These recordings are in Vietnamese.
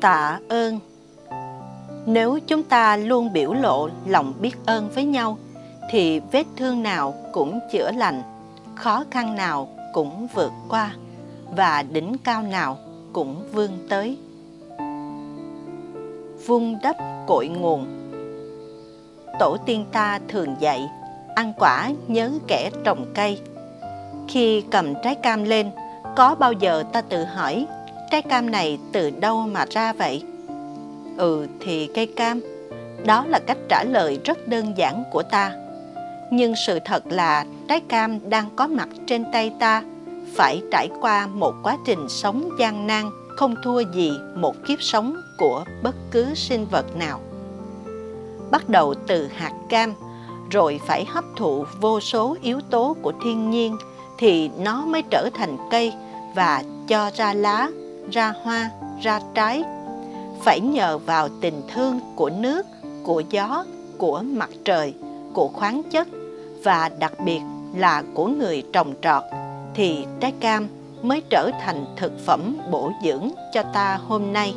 tạ ơn. Nếu chúng ta luôn biểu lộ lòng biết ơn với nhau, thì vết thương nào cũng chữa lành, khó khăn nào cũng vượt qua, và đỉnh cao nào cũng vươn tới. Vun đắp cội nguồn. Tổ tiên ta thường dạy, ăn quả nhớ kẻ trồng cây. Khi cầm trái cam lên, có bao giờ ta tự hỏi trái cam này từ đâu mà ra vậy? Ừ thì cây cam, đó là cách trả lời rất đơn giản của ta. Nhưng sự thật là trái cam đang có mặt trên tay ta, phải trải qua một quá trình sống gian nan, không thua gì một kiếp sống của bất cứ sinh vật nào. Bắt đầu từ hạt cam, rồi phải hấp thụ vô số yếu tố của thiên nhiên thì nó mới trở thành cây và cho ra lá ra hoa, ra trái. Phải nhờ vào tình thương của nước, của gió, của mặt trời, của khoáng chất và đặc biệt là của người trồng trọt thì trái cam mới trở thành thực phẩm bổ dưỡng cho ta hôm nay.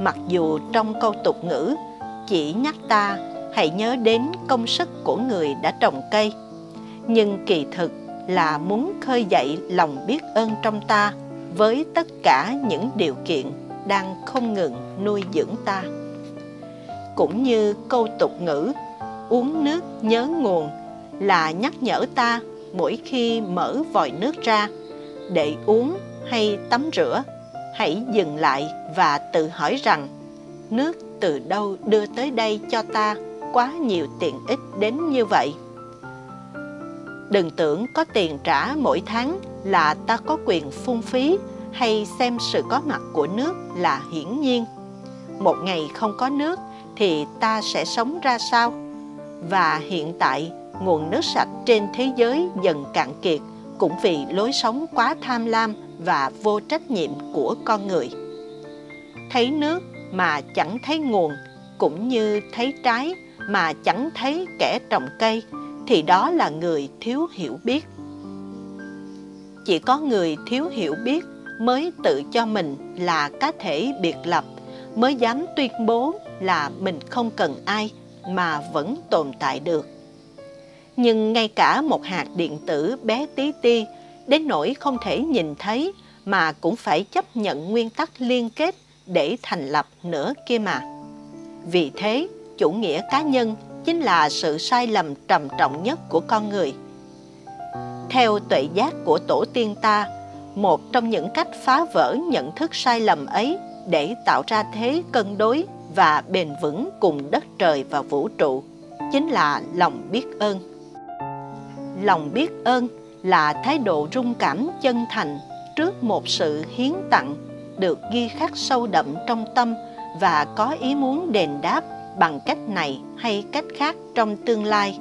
Mặc dù trong câu tục ngữ, chỉ nhắc ta, hãy nhớ đến công sức của người đã trồng cây. Nhưng kỳ thực là muốn khơi dậy lòng biết ơn trong ta với tất cả những điều kiện đang không ngừng nuôi dưỡng ta. Cũng như câu tục ngữ, uống nước nhớ nguồn là nhắc nhở ta mỗi khi mở vòi nước ra để uống hay tắm rửa, hãy dừng lại và tự hỏi rằng, nước từ đâu đưa tới đây cho ta quá nhiều tiện ích đến như vậy? Đừng tưởng có tiền trả mỗi tháng là ta có quyền phung phí hay xem sự có mặt của nước là hiển nhiên. Một ngày không có nước thì ta sẽ sống ra sao? Và hiện tại, nguồn nước sạch trên thế giới dần cạn kiệt cũng vì lối sống quá tham lam và vô trách nhiệm của con người. Thấy nước mà chẳng thấy nguồn, cũng như thấy trái mà chẳng thấy kẻ trồng cây, thì đó là người thiếu hiểu biết chỉ có người thiếu hiểu biết mới tự cho mình là cá thể biệt lập mới dám tuyên bố là mình không cần ai mà vẫn tồn tại được nhưng ngay cả một hạt điện tử bé tí ti đến nỗi không thể nhìn thấy mà cũng phải chấp nhận nguyên tắc liên kết để thành lập nữa kia mà. Vì thế, chủ nghĩa cá nhân chính là sự sai lầm trầm trọng nhất của con người. Theo tuệ giác của tổ tiên ta, một trong những cách phá vỡ nhận thức sai lầm ấy để tạo ra thế cân đối và bền vững cùng đất trời và vũ trụ chính là lòng biết ơn. Lòng biết ơn là thái độ rung cảm chân thành trước một sự hiến tặng được ghi khắc sâu đậm trong tâm và có ý muốn đền đáp bằng cách này hay cách khác trong tương lai.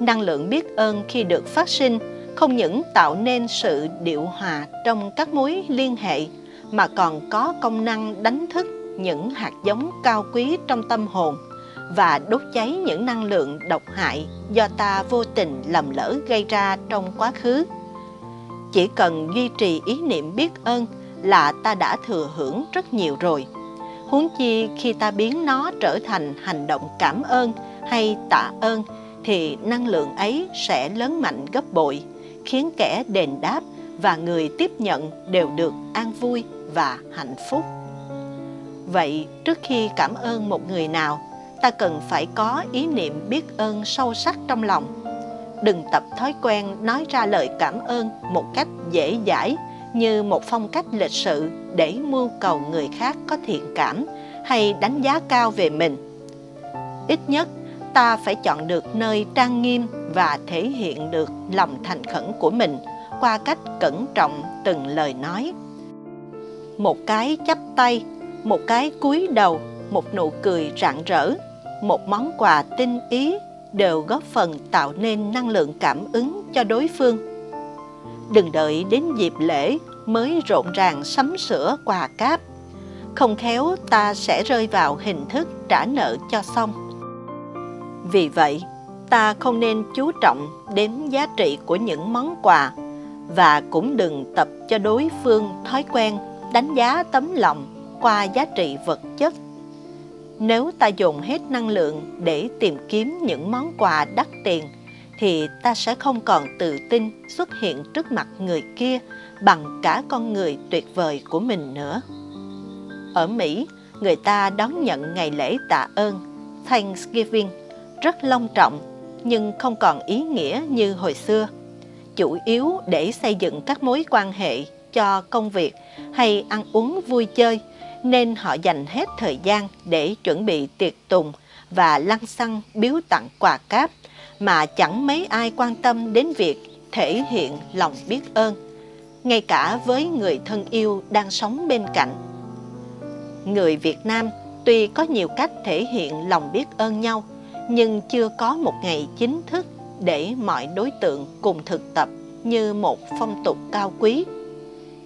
Năng lượng biết ơn khi được phát sinh, không những tạo nên sự điệu hòa trong các mối liên hệ, mà còn có công năng đánh thức những hạt giống cao quý trong tâm hồn và đốt cháy những năng lượng độc hại do ta vô tình lầm lỡ gây ra trong quá khứ. Chỉ cần duy trì ý niệm biết ơn là ta đã thừa hưởng rất nhiều rồi. Huống chi khi ta biến nó trở thành hành động cảm ơn hay tạ ơn thì năng lượng ấy sẽ lớn mạnh gấp bội, khiến kẻ đền đáp và người tiếp nhận đều được an vui và hạnh phúc. Vậy trước khi cảm ơn một người nào, ta cần phải có ý niệm biết ơn sâu sắc trong lòng. Đừng tập thói quen nói ra lời cảm ơn một cách dễ dãi như một phong cách lịch sự để mưu cầu người khác có thiện cảm hay đánh giá cao về mình. Ít nhất, ta phải chọn được nơi trang nghiêm và thể hiện được lòng thành khẩn của mình qua cách cẩn trọng từng lời nói. Một cái chắp tay, một cái cúi đầu, một nụ cười rạng rỡ, một món quà tinh ý đều góp phần tạo nên năng lượng cảm ứng cho đối phương. Đừng đợi đến dịp lễ mới rộn ràng sắm sửa quà cáp. Không khéo ta sẽ rơi vào hình thức trả nợ cho xong. Vì vậy, ta không nên chú trọng đến giá trị của những món quà và cũng đừng tập cho đối phương thói quen đánh giá tấm lòng qua giá trị vật chất. Nếu ta dùng hết năng lượng để tìm kiếm những món quà đắt tiền, thì ta sẽ không còn tự tin xuất hiện trước mặt người kia bằng cả con người tuyệt vời của mình nữa. Ở Mỹ, người ta đón nhận ngày lễ tạ ơn Thanksgiving rất long trọng nhưng không còn ý nghĩa như hồi xưa. Chủ yếu để xây dựng các mối quan hệ cho công việc hay ăn uống vui chơi nên họ dành hết thời gian để chuẩn bị tiệc tùng và lăng xăng biếu tặng quà cáp mà chẳng mấy ai quan tâm đến việc thể hiện lòng biết ơn, ngay cả với người thân yêu đang sống bên cạnh. Người Việt Nam tuy có nhiều cách thể hiện lòng biết ơn nhau, nhưng chưa có một ngày chính thức để mọi đối tượng cùng thực tập như một phong tục cao quý.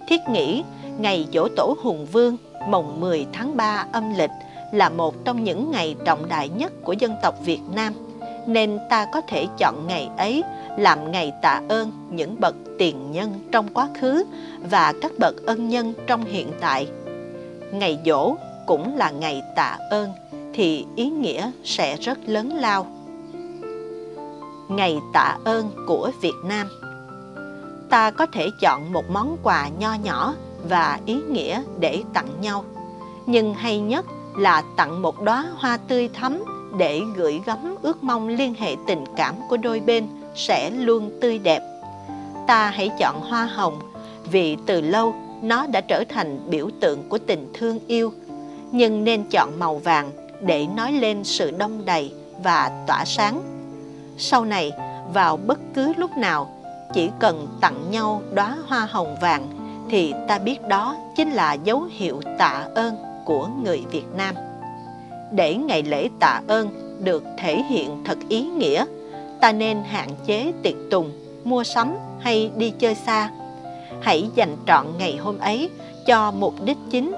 Thiết nghĩ ngày dỗ tổ Hùng Vương mồng 10 tháng 3 âm lịch là một trong những ngày trọng đại nhất của dân tộc Việt Nam, nên ta có thể chọn ngày ấy làm ngày tạ ơn những bậc tiền nhân trong quá khứ và các bậc ân nhân trong hiện tại. Ngày dỗ cũng là ngày tạ ơn thì ý nghĩa sẽ rất lớn lao. Ngày tạ ơn của Việt Nam Ta có thể chọn một món quà nho nhỏ và ý nghĩa để tặng nhau. Nhưng hay nhất là tặng một đóa hoa tươi thắm để gửi gắm ước mong liên hệ tình cảm của đôi bên sẽ luôn tươi đẹp. Ta hãy chọn hoa hồng vì từ lâu nó đã trở thành biểu tượng của tình thương yêu. Nhưng nên chọn màu vàng để nói lên sự đông đầy và tỏa sáng. Sau này, vào bất cứ lúc nào, chỉ cần tặng nhau đóa hoa hồng vàng thì ta biết đó chính là dấu hiệu tạ ơn của người Việt Nam. Để ngày lễ tạ ơn được thể hiện thật ý nghĩa, ta nên hạn chế tiệc tùng, mua sắm hay đi chơi xa. Hãy dành trọn ngày hôm ấy cho mục đích chính,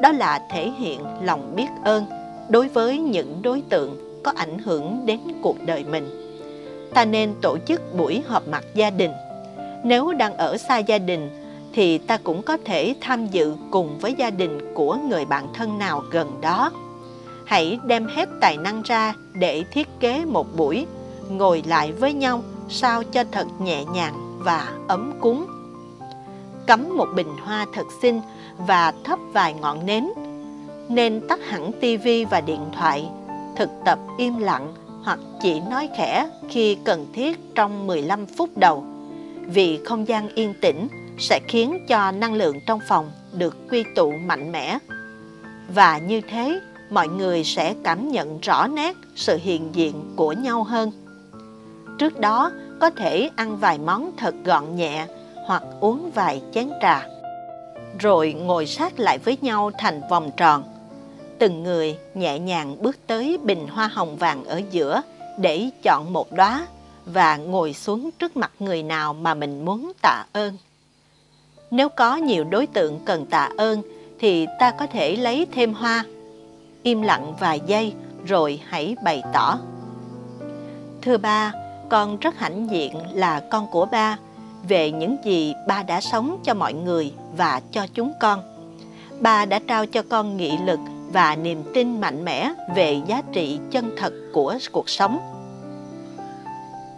đó là thể hiện lòng biết ơn đối với những đối tượng có ảnh hưởng đến cuộc đời mình. Ta nên tổ chức buổi họp mặt gia đình. Nếu đang ở xa gia đình thì ta cũng có thể tham dự cùng với gia đình của người bạn thân nào gần đó. Hãy đem hết tài năng ra để thiết kế một buổi, ngồi lại với nhau sao cho thật nhẹ nhàng và ấm cúng. Cắm một bình hoa thật xinh và thắp vài ngọn nến. Nên tắt hẳn tivi và điện thoại, thực tập im lặng hoặc chỉ nói khẽ khi cần thiết trong 15 phút đầu. Vì không gian yên tĩnh sẽ khiến cho năng lượng trong phòng được quy tụ mạnh mẽ. Và như thế, mọi người sẽ cảm nhận rõ nét sự hiện diện của nhau hơn. Trước đó, có thể ăn vài món thật gọn nhẹ hoặc uống vài chén trà. Rồi ngồi sát lại với nhau thành vòng tròn. Từng người nhẹ nhàng bước tới bình hoa hồng vàng ở giữa để chọn một đóa và ngồi xuống trước mặt người nào mà mình muốn tạ ơn. Nếu có nhiều đối tượng cần tạ ơn thì ta có thể lấy thêm hoa. Im lặng vài giây rồi hãy bày tỏ. Thưa ba, con rất hãnh diện là con của ba về những gì ba đã sống cho mọi người và cho chúng con. Ba đã trao cho con nghị lực và niềm tin mạnh mẽ về giá trị chân thật của cuộc sống.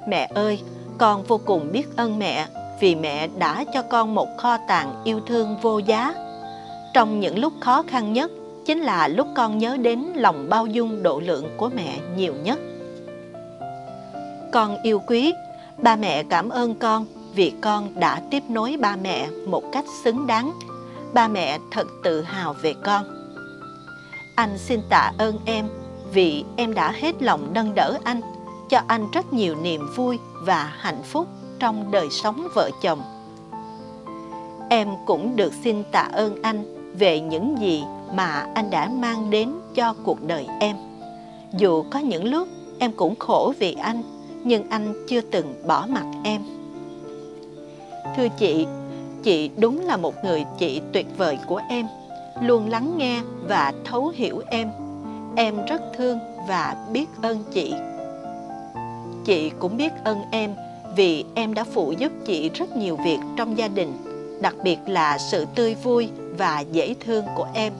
Mẹ ơi, con vô cùng biết ơn mẹ vì mẹ đã cho con một kho tàng yêu thương vô giá. Trong những lúc khó khăn nhất, chính là lúc con nhớ đến lòng bao dung độ lượng của mẹ nhiều nhất. Con yêu quý, ba mẹ cảm ơn con vì con đã tiếp nối ba mẹ một cách xứng đáng. Ba mẹ thật tự hào về con. Anh xin tạ ơn em vì em đã hết lòng nâng đỡ anh, cho anh rất nhiều niềm vui và hạnh phúc trong đời sống vợ chồng. Em cũng được xin tạ ơn anh về những gì mà anh đã mang đến cho cuộc đời em. Dù có những lúc em cũng khổ vì anh, nhưng anh chưa từng bỏ mặt em. Thưa chị, chị đúng là một người chị tuyệt vời của em, luôn lắng nghe và thấu hiểu em. Em rất thương và biết ơn chị. Chị cũng biết ơn em vì em đã phụ giúp chị rất nhiều việc trong gia đình, đặc biệt là sự tươi vui và dễ thương của em.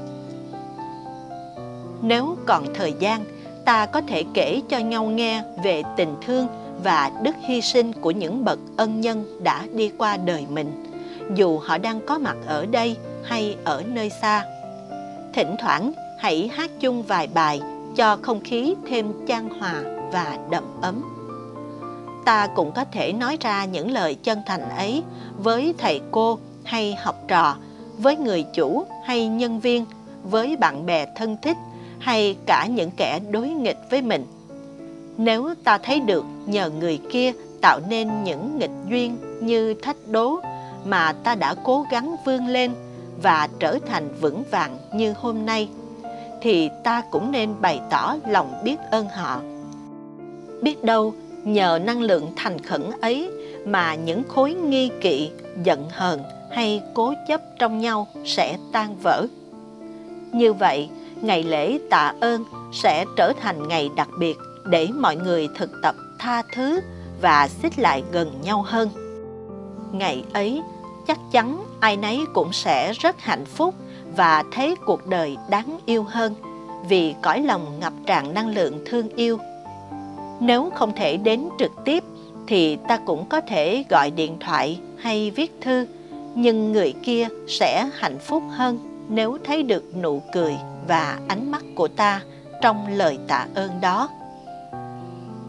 Nếu còn thời gian, ta có thể kể cho nhau nghe về tình thương và đức hy sinh của những bậc ân nhân đã đi qua đời mình, dù họ đang có mặt ở đây hay ở nơi xa. Thỉnh thoảng, hãy hát chung vài bài cho không khí thêm chan hòa và đậm ấm. Ta cũng có thể nói ra những lời chân thành ấy với thầy cô hay học trò, với người chủ hay nhân viên, với bạn bè thân thích hay cả những kẻ đối nghịch với mình. Nếu ta thấy được nhờ người kia tạo nên những nghịch duyên như thách đố mà ta đã cố gắng vươn lên và trở thành vững vàng như hôm nay, thì ta cũng nên bày tỏ lòng biết ơn họ. Biết đâu nhờ năng lượng thành khẩn ấy mà những khối nghi kỵ, giận hờn hay cố chấp trong nhau sẽ tan vỡ. Như vậy, ngày lễ tạ ơn sẽ trở thành ngày đặc biệt để mọi người thực tập tha thứ và xích lại gần nhau hơn. Ngày ấy, chắc chắn ai nấy cũng sẽ rất hạnh phúc và thấy cuộc đời đáng yêu hơn vì cõi lòng ngập tràn năng lượng thương yêu. Nếu không thể đến trực tiếp thì ta cũng có thể gọi điện thoại hay viết thư, nhưng người kia sẽ hạnh phúc hơn nếu thấy được nụ cười và ánh mắt của ta trong lời tạ ơn đó.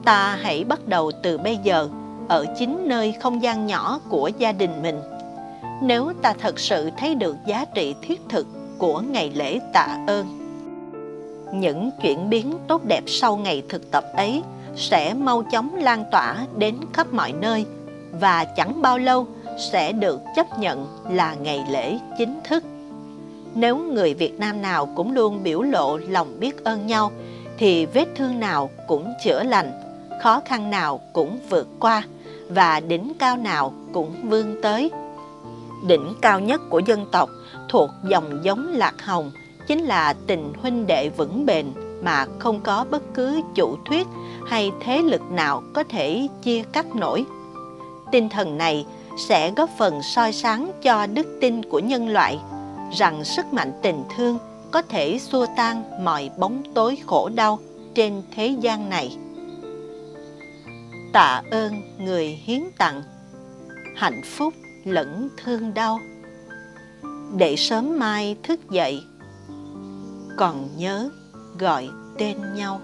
Ta hãy bắt đầu từ bây giờ ở chính nơi không gian nhỏ của gia đình mình. Nếu ta thật sự thấy được giá trị thiết thực của ngày lễ tạ ơn. Những chuyển biến tốt đẹp sau ngày thực tập ấy sẽ mau chóng lan tỏa đến khắp mọi nơi và chẳng bao lâu sẽ được chấp nhận là ngày lễ chính thức. Nếu người Việt Nam nào cũng luôn biểu lộ lòng biết ơn nhau thì vết thương nào cũng chữa lành, khó khăn nào cũng vượt qua và đỉnh cao nào cũng vươn tới. Đỉnh cao nhất của dân tộc thuộc dòng giống Lạc Hồng, chính là tình huynh đệ vững bền mà không có bất cứ chủ thuyết hay thế lực nào có thể chia cắt nổi. Tinh thần này sẽ góp phần soi sáng cho đức tin của nhân loại rằng sức mạnh tình thương có thể xua tan mọi bóng tối khổ đau trên thế gian này. Tạ ơn người hiến tặng, hạnh phúc lẫn thương đau. Để sớm mai thức dậy, còn nhớ gọi tên nhau